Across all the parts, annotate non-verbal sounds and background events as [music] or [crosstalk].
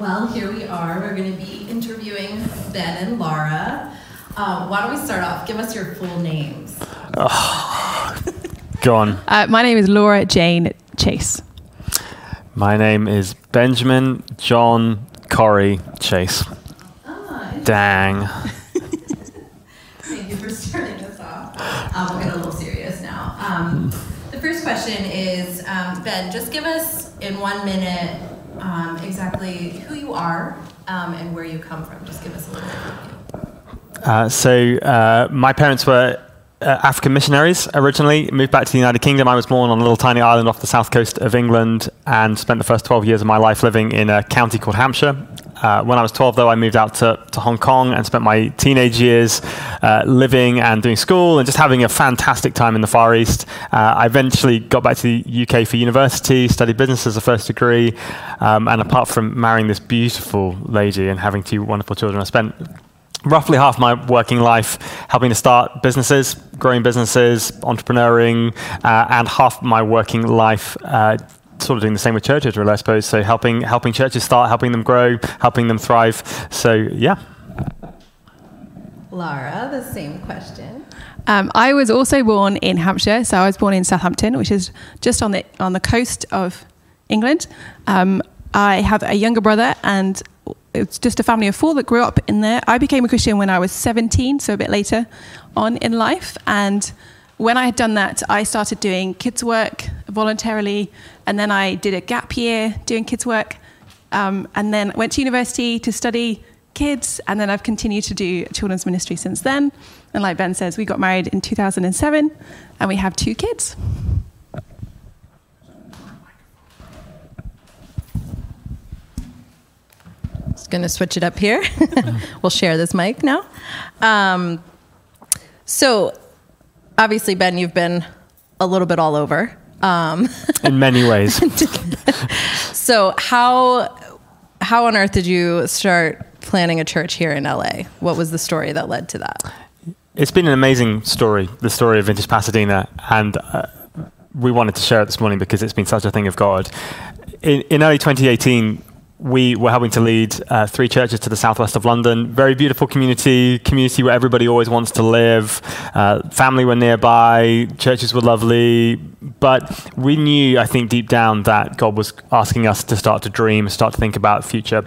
Well, here we are. We're going to be interviewing Ben and Laura. Um, why don't we start off? Give us your full names. [laughs] Go on. Uh, my name is Laura Jane Chase. My name is Benjamin John Corey Chase. Ah, Dang. [laughs] Thank you for starting us off. Um, we'll get a little serious now. Um, the first question is um, Ben, just give us in one minute um, exactly who you are um, and where you come from. Just give us a little overview. Uh, so uh, my parents were uh, African missionaries originally, moved back to the United Kingdom. I was born on a little tiny island off the south coast of England and spent the first 12 years of my life living in a county called Hampshire. Uh, when I was 12, though, I moved out to, to Hong Kong and spent my teenage years uh, living and doing school and just having a fantastic time in the Far East. Uh, I eventually got back to the UK for university, studied business as a first degree, um, and apart from marrying this beautiful lady and having two wonderful children, I spent roughly half my working life helping to start businesses, growing businesses, entrepreneuring, uh, and half my working life uh, sort of doing the same with churches, really, I suppose. So helping helping churches start, helping them grow, helping them thrive. So yeah. Laura, the same question. Um, I was also born in Hampshire, so I was born in Southampton, which is just on the on the coast of England. Um, I have a younger brother, and it's just a family of four that grew up in there. I became a Christian when I was 17, so a bit later on in life. And when I had done that, I started doing kids' work voluntarily, and then I did a gap year doing kids' work, um, and then went to university to study kids, and then I've continued to do children's ministry since then. And like Ben says, we got married in 2007, and we have two kids. Just going to switch it up here. [laughs] we'll share this mic now. Um, so, obviously, Ben, you've been a little bit all over. Um, [laughs] In many ways. [laughs] so, how how on earth did you start planning a church here in LA? What was the story that led to that? It's been an amazing story, the story of Vintage Pasadena, and uh, we wanted to share it this morning because it's been such a thing of God. In, in early 2018, we were helping to lead uh, three churches to the southwest of London. Very beautiful community, community where everybody always wants to live. Uh, family were nearby, churches were lovely, but we knew, I think, deep down that God was asking us to start to dream, start to think about future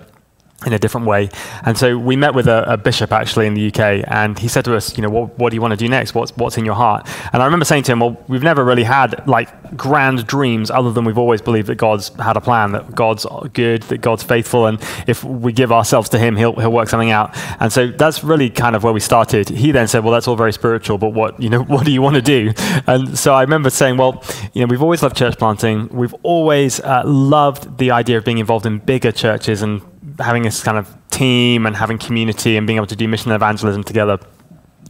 in a different way. And so we met with a, a, bishop actually in the UK, and he said to us, you know, what, what do you want to do next? What's, what's in your heart? And I remember saying to him, well, we've never really had like grand dreams other than we've always believed that God's had a plan, that God's good, that God's faithful, and if we give ourselves to him, he'll, he'll work something out. And so that's really kind of where we started. He then said, well, that's all very spiritual, but what, you know, [laughs] what do you want to do? And so I remember saying, well, you know, we've always loved church planting. We've always uh, loved the idea of being involved in bigger churches and having this kind of team and having community and being able to do mission evangelism together.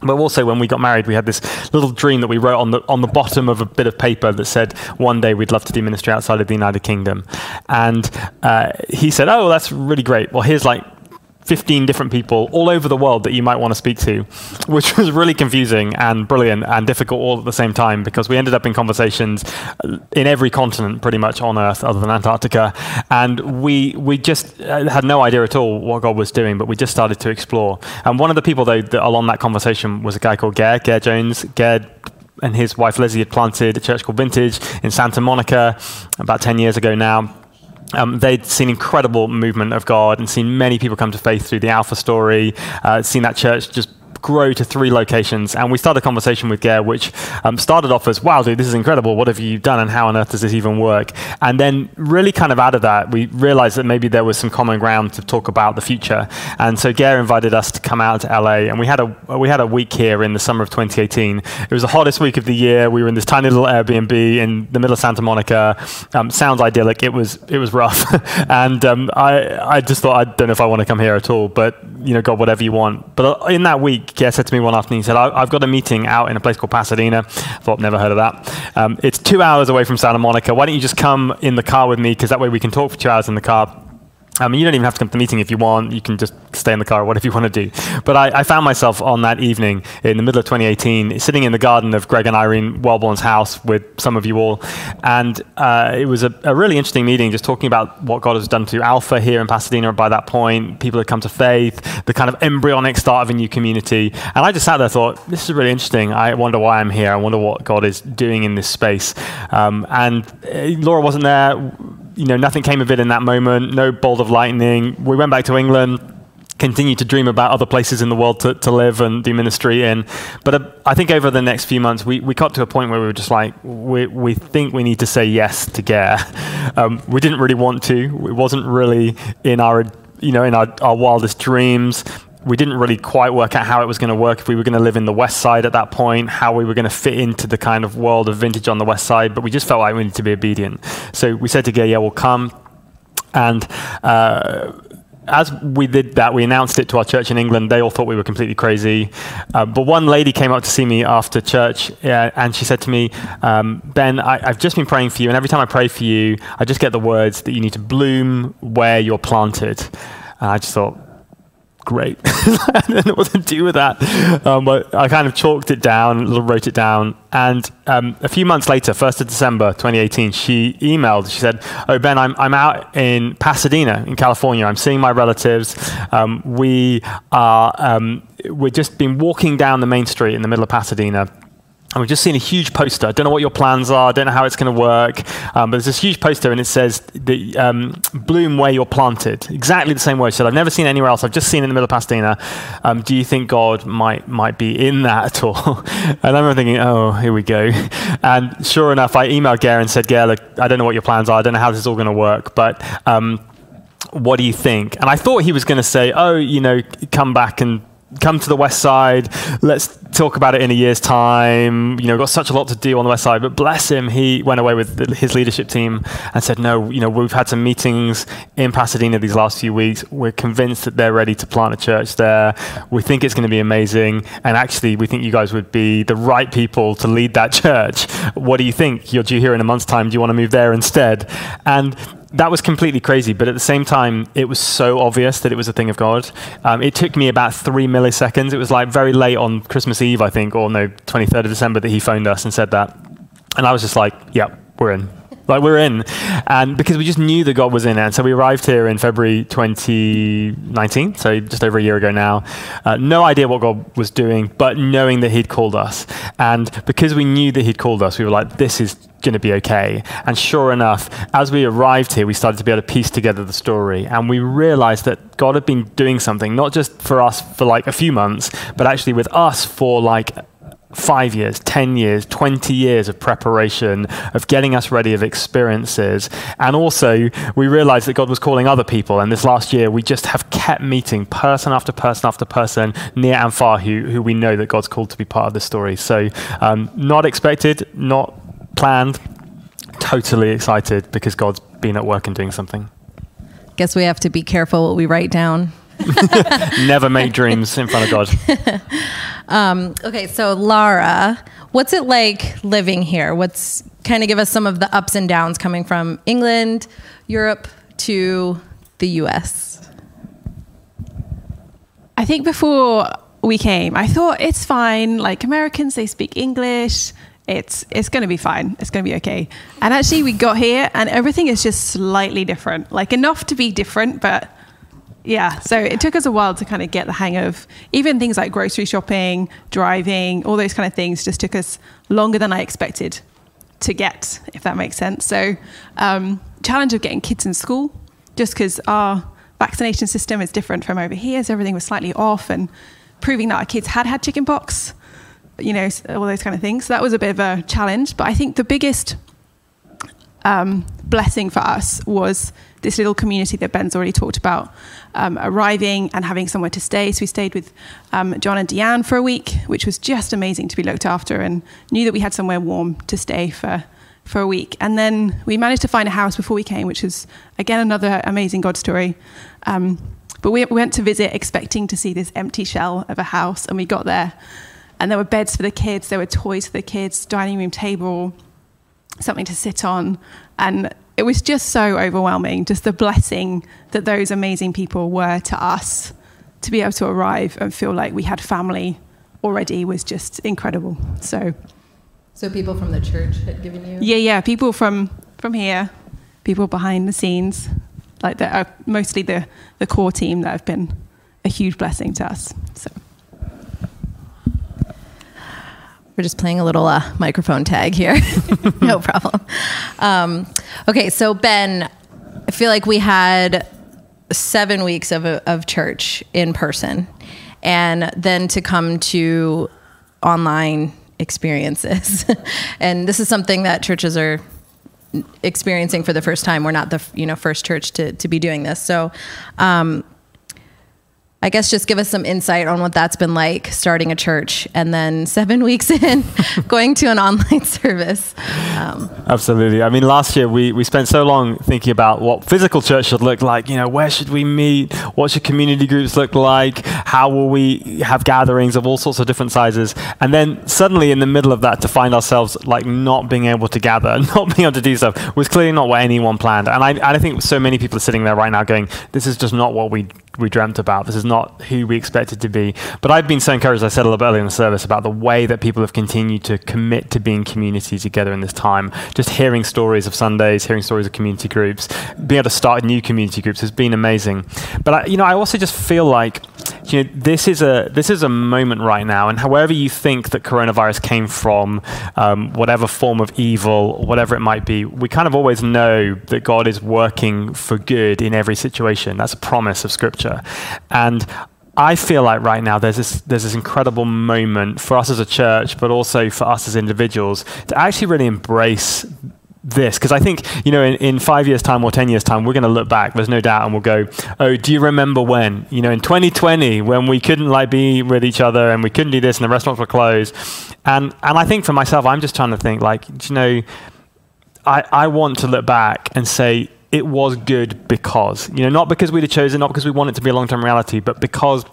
But also, when we got married, we had this little dream that we wrote on the on the bottom of a bit of paper that said, "One day we'd love to do ministry outside of the United Kingdom." And uh, he said, "Oh, that's really great. Well, here's like 15 different people all over the world that you might want to speak to, which was really confusing and brilliant and difficult all at the same time because we ended up in conversations in every continent pretty much on Earth other than Antarctica. And we, we just uh, had no idea at all what God was doing, but we just started to explore. And one of the people, though, that along that conversation was a guy called Gare, Gare Jones. Gare and his wife Lizzie had planted a church called Vintage in Santa Monica about 10 years ago now um, they'd seen incredible movement of God and seen many people come to faith through the Alpha story, uh, seen that church just grow to three locations. And we started a conversation with Gare, which um, started off as, wow, dude, this is incredible. What have you done and how on earth does this even work? And then, really, kind of out of that, we realized that maybe there was some common ground to talk about the future. And so Gare invited us to come out to LA, and we had a we had a week here in the summer of 2018. It was the hottest week of the year. We were in this tiny little Airbnb in the middle of Santa Monica. Um, sounds idyllic. It was it was rough, [laughs] and um, I I just thought I don't know if I want to come here at all. But you know, God, whatever you want. But uh, in that week, Gare said to me one afternoon, he said, I've got a meeting out in a place called Pasadena. I thought, never heard of that. Um, it's two hours away from Santa Monica. Why don't you just come in the car with me? Because that way we can talk for two hours in the car. I mean, you don't even have to come to the meeting if you want. You can just stay in the car whatever you want to do. But I, I, found myself on that evening in the middle of 2018 sitting in the garden of Greg and Irene Wellborn's house with some of you all. And uh, it was a, a, really interesting meeting, just talking about what God has done to Alpha here in Pasadena by that point. People had come to faith, the kind of embryonic start of a new community. And I just sat there thought, this is really interesting. I wonder why I'm here. I wonder what God is doing in this space. Um, and uh, Laura wasn't there you know, nothing came of it in that moment, no bolt of lightning. We went back to England, continued to dream about other places in the world to, to live and do ministry in. But uh, I think over the next few months, we, we got to a point where we were just like, we, we think we need to say yes to Gare. [laughs] Um, we didn't really want to. It wasn't really in our, you know, in our, our wildest dreams we didn't really quite work out how it was going to work if we were going to live in the west side at that point, how we were going to fit into the kind of world of vintage on the west side, but we just felt like we needed to be obedient. So we said to Gay, yeah, we'll come. And uh, as we did that, we announced it to our church in England. They all thought we were completely crazy. Uh, but one lady came up to see me after church, uh, and she said to me, um, Ben, I, have just been praying for you, and every time I pray for you, I just get the words that you need to bloom where you're planted. And I just thought, great. [laughs] I don't know what to do with that. Um, but I kind of chalked it down, wrote it down. And um, a few months later, 1st of December 2018, she emailed. She said, Oh, Ben, I'm, I'm out in Pasadena, in California. I'm seeing my relatives. Um, we are, um, we've just been walking down the main street in the middle of Pasadena and we've just seen a huge poster. I don't know what your plans are. I don't know how it's going to work. Um, but there's this huge poster, and it says, the, um, "Bloom where you're planted." Exactly the same word. said, "I've never seen anywhere else. I've just seen it in the middle of Pasadena. Um, do you think God might might be in that at all?" [laughs] and I remember thinking, "Oh, here we go." And sure enough, I emailed Gare and said, "Gare, look, I don't know what your plans are. I don't know how this is all going to work, but." Um, what do you think? And I thought he was going to say, oh, you know, come back and come to the west side. Let's talk about it in a year's time. You know got such a lot to do on the west side but bless him he went away with his leadership team and said no you know we've had some meetings in pasadena these last few weeks. We're convinced that they're ready to plant a church there. We think it's going to be amazing and actually we think you guys would be the right people to lead that [laughs] church. What do you think? You're due here in a month's time. Do you want to move there instead? And that was completely crazy, but at the same time, it was so obvious that it was a thing of God. Um, it took me about three milliseconds. It was like very late on Christmas Eve, I think, or no, 23rd of December, that he phoned us and said that. And I was just like, yeah, we're in. Like we're in, and because we just knew that God was in. And so we arrived here in February 2019, so just over a year ago now. Uh, no idea what God was doing, but knowing that He'd called us, and because we knew that He'd called us, we were like, "This is going to be okay." And sure enough, as we arrived here, we started to be able to piece together the story, and we realized that God had been doing something, not just for us for like a few months, but actually with us for like five years, 10 years, 20 years of preparation, of getting us ready, of experiences. And also, we realized that God was calling other people. And this last year, we just have kept meeting person after person after person, near and far, who, who we know that God's called to be part of the story. So, um, not expected, not planned, totally excited because God's been at work and doing something. Guess we have to be careful what we write down. [laughs] Never make dreams in front of God. [laughs] Um, okay, so Lara, what's it like living here? What's kind of give us some of the ups and downs coming from England, Europe to the US? I think before we came, I thought it's fine. Like Americans, they speak English. It's it's going to be fine. It's going to be okay. And actually, we got here, and everything is just slightly different. Like enough to be different, but yeah, so it took us a while to kind of get the hang of even things like grocery shopping, driving, all those kind of things just took us longer than I expected to get, if that makes sense. So, um, challenge of getting kids in school, just because our vaccination system is different from over here, so everything was slightly off, and proving that our kids had had chickenpox, you know, all those kind of things. So that was a bit of a challenge. But I think the biggest um, blessing for us was this little community that Ben's already talked about, um, arriving and having somewhere to stay. So we stayed with um, John and Deanne for a week, which was just amazing to be looked after and knew that we had somewhere warm to stay for, for a week. And then we managed to find a house before we came, which is, again, another amazing God story. Um, but we went to visit expecting to see this empty shell of a house, and we got there. And there were beds for the kids, there were toys for the kids, dining room table, something to sit on. And it was just so overwhelming. Just the blessing that those amazing people were to us to be able to arrive and feel like we had family already was just incredible. So, So people from the church had given you. yeah, yeah, people from from here, people behind the scenes, like that are mostly the the core team that have been a huge blessing to us. So. We're just playing a little uh, microphone tag here. [laughs] no problem. Um, okay, so Ben, I feel like we had seven weeks of, of church in person, and then to come to online experiences. [laughs] and this is something that churches are experiencing for the first time. We're not the you know first church to to be doing this. So. Um, I guess just give us some insight on what that's been like starting a church and then seven [laughs] weeks in [laughs] going to an online [laughs] service. Um, Absolutely. I mean, last year we, we spent so long thinking about what physical church should look like. You know, where should we meet? What should community groups look like? How will we have gatherings of all sorts of different sizes? And then suddenly, in the middle of that, to find ourselves like not being able to gather, not being able to do stuff, was clearly not what anyone planned. And I, and I think so many people are sitting there right now going, "This is just not what we we dreamt about. This is not who we expected to be. But I've been so encouraged, I said a little bit earlier in the service, about the way that people have continued to commit to being community together in this time. Just hearing stories of Sundays, hearing stories of community groups, being able to start new community groups has been amazing. But I, you know, I also just feel like you know this is a this is a moment right now, and however you think that coronavirus came from, um, whatever form of evil, whatever it might be, we kind of always know that God is working for good in every situation. That's a promise of Scripture, and I feel like right now there's this there's this incredible moment for us as a church, but also for us as individuals to actually really embrace this? Because I think you know in, in five years time or ten years time we're going to look back there's no doubt and we'll go oh do you remember when? You know in 2020 when we couldn't like be with each other and we couldn't do this and the restaurants were closed. And and I think for myself I'm just trying to think like you know I I want to look back and say it was good because you know not because we'd have chosen not because we want it to be a long-term reality but because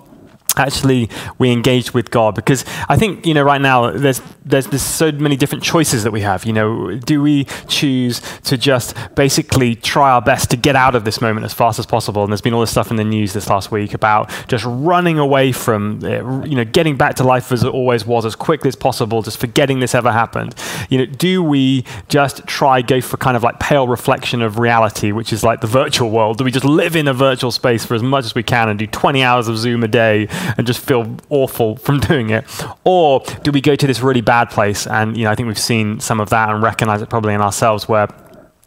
actually we engage with God. Because I think you know right now there's there's there's so many different choices that we have. You know do we choose to just basically try our best to get out of this moment as fast as possible? And there's been all this stuff in the news this last week about just running away from it, you know getting back to life as it always was as quickly as possible just forgetting this ever happened. You know do we just try go for kind of like pale reflection of reality which is like the virtual world? Do we just live in a virtual space for as much as we can and do 20 hours of zoom a day and just feel awful from [laughs] doing it? Or do we go to this really bad place? And you know, I think we've seen some of that and recognize it probably in ourselves where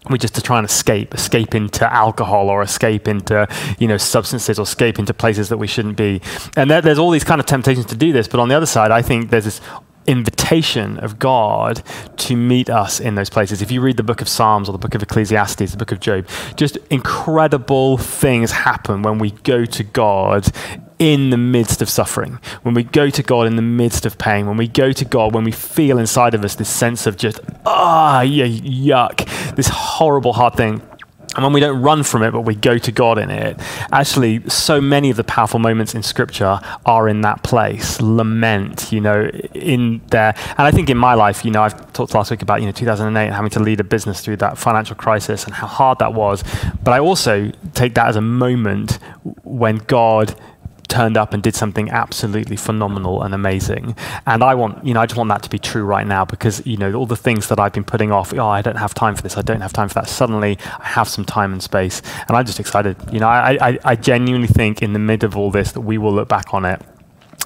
we just to try and escape, escape into alcohol or escape into, you know, substances or escape into places that we shouldn't be. And there, there's all these kind of temptations to do this. But on the other side, I think there's this invitation of God to meet us in those places. If you read the book of Psalms or the book of Ecclesiastes, the book of Job, just incredible things happen when we go to God in the midst of suffering, when we go to God in the midst of pain, when we go to God, when we feel inside of us this sense of just, ah, yeah, yuck, this horrible, hard thing. And when we don't run from it, but we go to God in it, actually, so many of the powerful moments in Scripture are in that place. Lament, you know, in there. And I think in my life, you know, I've talked last week about, you know, 2008 and having to lead a business through that financial crisis and how hard that was. But I also take that as a moment when God turned up and did something absolutely phenomenal and amazing. And I want, you know, I just want that to be true right now because, you know, all the things that I've been putting off, oh, I don't have time for this, I don't have time for that. Suddenly I have some time and space. And I'm just excited. You know, I, I, I genuinely think in the mid of all this that we will look back on it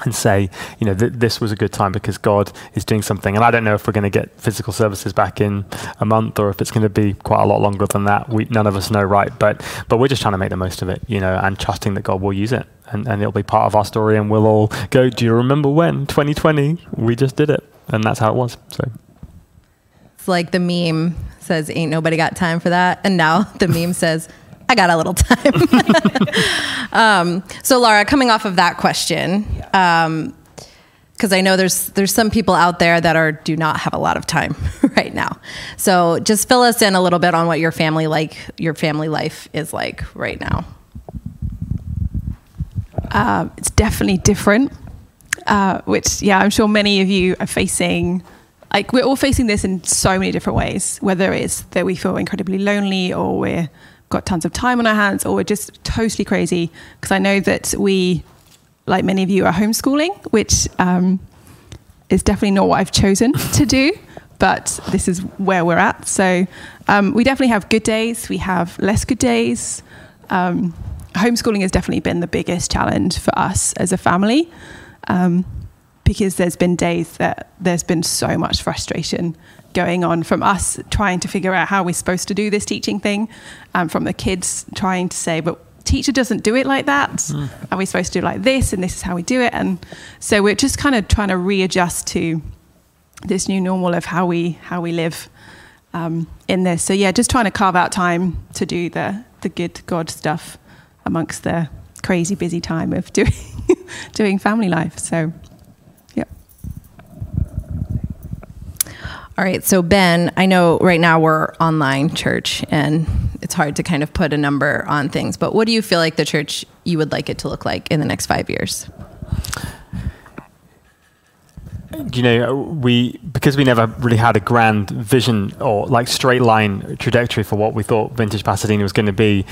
and say, you know, th- this was a good time because God is doing something. And I don't know if we're going to get physical services back in a month or if it's going to be quite a lot longer than that. We none of us know, right? But but we're just trying to make the most of it, you know, and trusting that God will use it and, and it'll be part of our story. And we'll all go, do you remember when 2020 we just did it? And that's how it was. So. It's like the meme says, "Ain't nobody got time for that," and now [laughs] the meme says, "I got a little [laughs] time." um, so, Laura, coming off of that question, because um, I know there's there's some people out there that are do not have a lot of time [laughs] right now. So, just fill us in a little bit on what your family like your family life is like right now. Uh, it's definitely different, uh, which, yeah, I'm sure many of you are facing like we're all facing this in so many different ways. Whether it's that we feel incredibly lonely, or we're got tons of time on our hands, or we're just totally crazy. Because I know that we, like many of you, are homeschooling, which um, is definitely not what I've chosen [laughs] to do, but this is where we're at. So um, we definitely have good days. We have less good days. Um, homeschooling has definitely been the biggest challenge for us as a family um, because there's been days that there's been so much frustration going on from us trying to figure out how we're supposed to do this teaching thing, um, from the kids trying to say, but teacher doesn't do it like that. Mm. Are we supposed to do it like this? And this is how we do it. And so we're just kind of trying to readjust to this new normal of how we how we live um, in this. So yeah, just trying to carve out time to do the the good God stuff amongst the crazy busy time of [laughs] doing doing family life. So All right, so Ben, I know right now we're online church and it's hard to kind of put a number on things, but what do you feel like the church you would like it to look like in the next five years? you know, we because we never really had a grand vision or like straight line trajectory for what we thought Vintage Pasadena was going to be.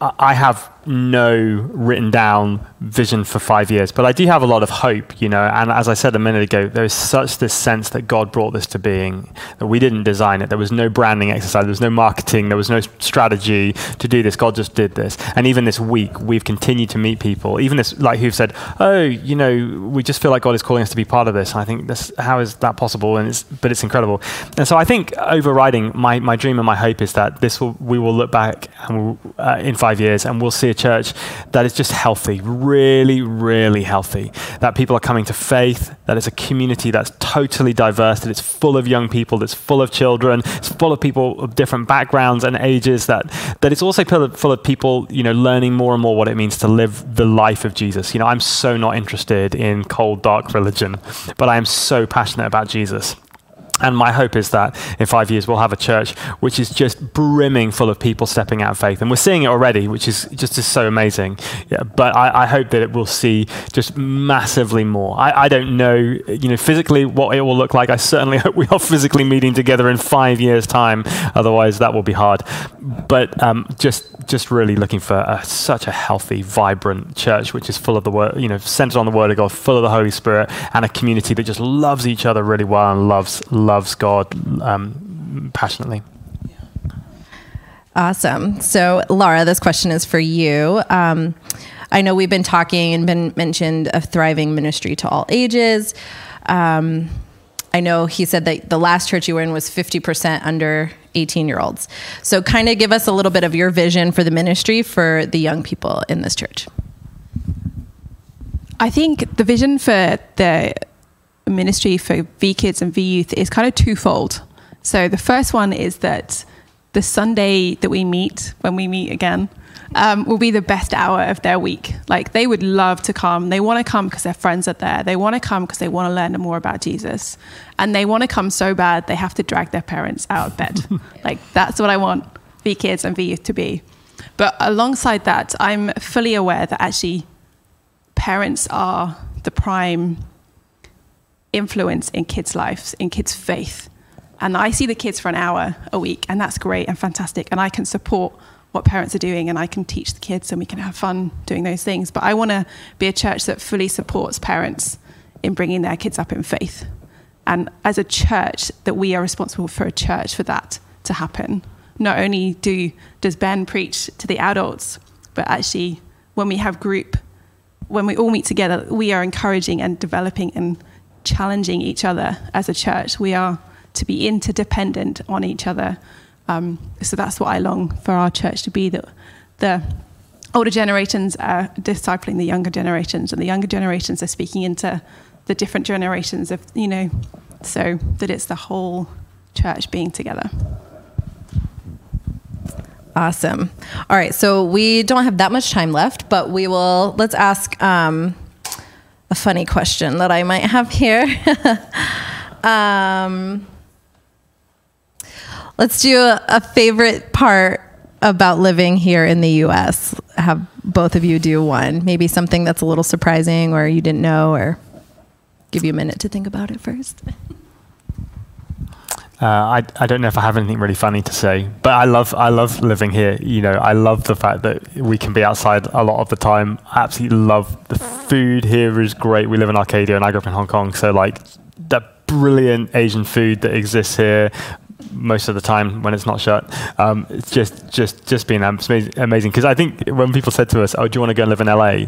I have no written down vision for five years, but I do have a lot of hope, you know. And as I said a minute ago, there is such this sense that God brought this to being that we didn't design it. There was no branding exercise, there was no marketing, there was no strategy to do this. God just did this. And even this week, we've continued to meet people, even this, like who've said, "Oh, you know, we just feel like God is calling us to be part of this." And I think this, how is that possible? And it's, but it's incredible. And so I think overriding my, my dream and my hope is that this will we will look back and we'll, uh, in five years and we'll see a church that is just healthy, really, really healthy. That people are coming to faith, that it's a community that's totally diverse, that it's full of young people, that's full of children, it's full of people of different backgrounds and ages, that, that it's also full of people, you know, learning more and more what it means to live the life of Jesus. You know, I'm so not interested in cold, dark religion, but I am so passionate about Jesus. And my hope is that in five years we'll have a church which is just brimming full of people stepping out of faith. And we're seeing it already, which is just so amazing. Yeah, but I, I, hope that it will see just massively more. I, I, don't know, you know, physically what it will look like. I certainly [laughs] hope we are physically meeting together in five years' time. Otherwise, that will be hard. But um, just just really looking for a, such a healthy, vibrant church which is full of the word, you know, centered on the Word of God, full of the Holy Spirit, and a community that just loves each other really well and loves loves God um, passionately. Awesome. So, Laura, this question is for you. Um, I know we've been talking and been mentioned a thriving ministry to all ages. Um, I know he said that the last church you were in was 50% under 18 year olds. So, kind of give us a little bit of your vision for the ministry for the young people in this church. I think the vision for the ministry for V Kids and V Youth is kind of twofold. So the first one is that the Sunday that we meet, when we meet again, um, will be the best hour of their week. Like they would love to come. They want to come because their friends are there. They want to come because they want to learn more about Jesus. And they want to come so bad they have to drag their parents out of bed. [laughs] like that's what I want V Kids and V Youth to be. But alongside that, I'm fully aware that actually parents are the prime influence in kids' lives, in kids' faith. And I see the kids for an hour a week, and that's great and fantastic. And I can support what parents are doing, and I can teach the kids, and we can have fun doing those things. But I want to be a church that fully supports parents in bringing their kids up in faith. And as a church, that we are responsible for a church for that to happen. Not only do does Ben preach to the adults, but actually when we have group, when we all meet together, we are encouraging and developing and challenging each other as a church. We are to be interdependent on each other. Um, so that's what I long for our church to be that the older generations are discipling the younger generations, and the younger generations are speaking into the different generations of, you know, so that it's the whole church being together. Awesome. All right, so we don't have that much time left, but we will, let's ask. Um, a funny question that I might have here. [laughs] um, let's do a, a, favorite part about living here in the US. Have both of you do one. Maybe something that's a little surprising or you didn't know, or give you a minute to think about it first. [laughs] Uh, I, I don't know if I have anything really funny to say, but I love I love living here. You know, I love the fact that we can be outside a lot of the time. I absolutely love the food here is great. We live in Arcadia and I grew up in Hong Kong, so like the brilliant Asian food that exists here most of the time when it's not shut. Um, it's just just just been amazing because I think when people said to us, "Oh, do you want to go and live in LA?"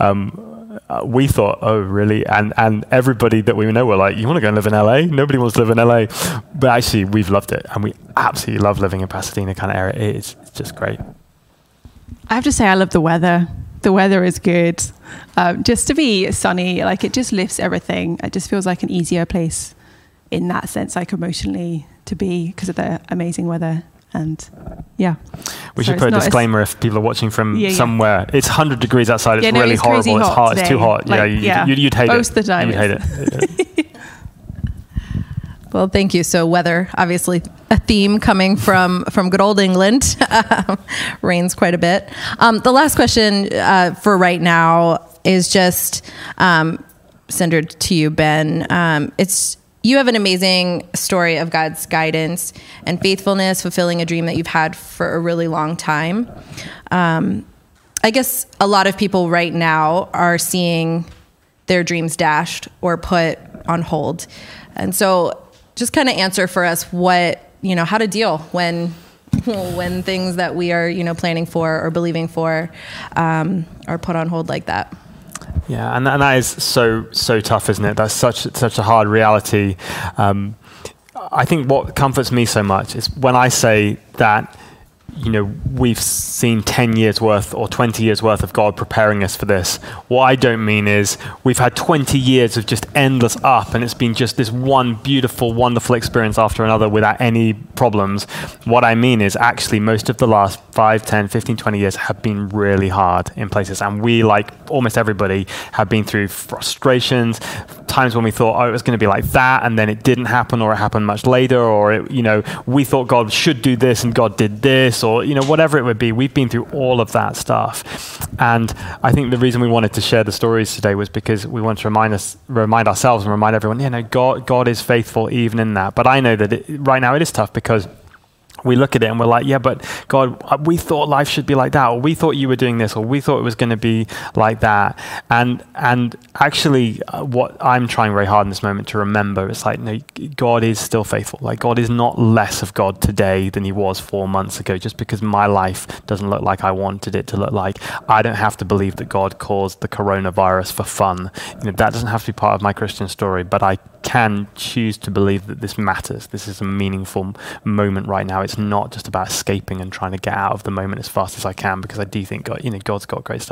Um, uh, we thought, oh, really? And and everybody that we know were like, you want to go and live in LA? Nobody wants to live in LA. But actually, we've loved it, and we absolutely love living in Pasadena kind of area. It's, it's just great. I have to say, I love the weather. The weather is good. Um, just to be sunny, like it just lifts everything. It just feels like an easier place in that sense, like emotionally to be because of the amazing weather and yeah. We so should put a disclaimer if people are watching from yeah, yeah. somewhere. It's 100 degrees outside. It's yeah, no, really it's horrible. It's hot. Today. It's too hot. Like, yeah, you, would hate Most it. Most of the time. You'd hate it. [laughs] [laughs] well, thank you. So weather, obviously a theme coming from from good old England. [laughs] Rains quite a bit. Um, the last question uh, for right now is just um, centered to you, Ben. Um, it's you have an amazing story of God's guidance and faithfulness, fulfilling a dream that you've had for a really long time. Um, I guess a lot of people right now are seeing their dreams dashed or put on hold. And so just kind of answer for us what, you know, how to deal when [laughs] when things that we are, you know, planning for or believing for um, are put on hold like that. Yeah, and, and that is so so tough, isn't it? That's such such a hard reality. Um, I think what comforts me so much is when I say that you know, we've seen 10 years worth or 20 years worth of God preparing us for this. What I don't mean is we've had 20 years of just endless up and it's been just this one beautiful, wonderful experience after another without any problems. What I mean is actually most of the last 5, 10, 15, 20 years have been really hard in places. And we, like almost everybody, have been through frustrations, times when we thought, oh, it was going to be like that, and then it didn't happen, or it happened much later, or, it, you know, we thought God should do this and God did this or you know whatever it would be. We've been through all of that stuff, and I think the reason we wanted to share the stories today was because we want to remind us, remind ourselves, and remind everyone, you know, God, God is faithful even in that. But I know that it, right now it is tough because we look at it and we're like, yeah, but God, uh, we thought life should be like that, or we thought you were doing this, or we thought it was going to be like that. And and actually, uh, what I'm trying very hard in this moment to remember is like, no, God is still faithful. Like God is not less of God today than He was four months ago. Just because my life doesn't look like I wanted it to look like, I don't have to believe that God caused the coronavirus for fun. You know, that doesn't have to be part of my Christian story, but I can choose to believe that this matters. This is a meaningful moment right now. It's not just about escaping and trying to get out of the moment as fast as I can because I do think God, you know, God's got great stuff.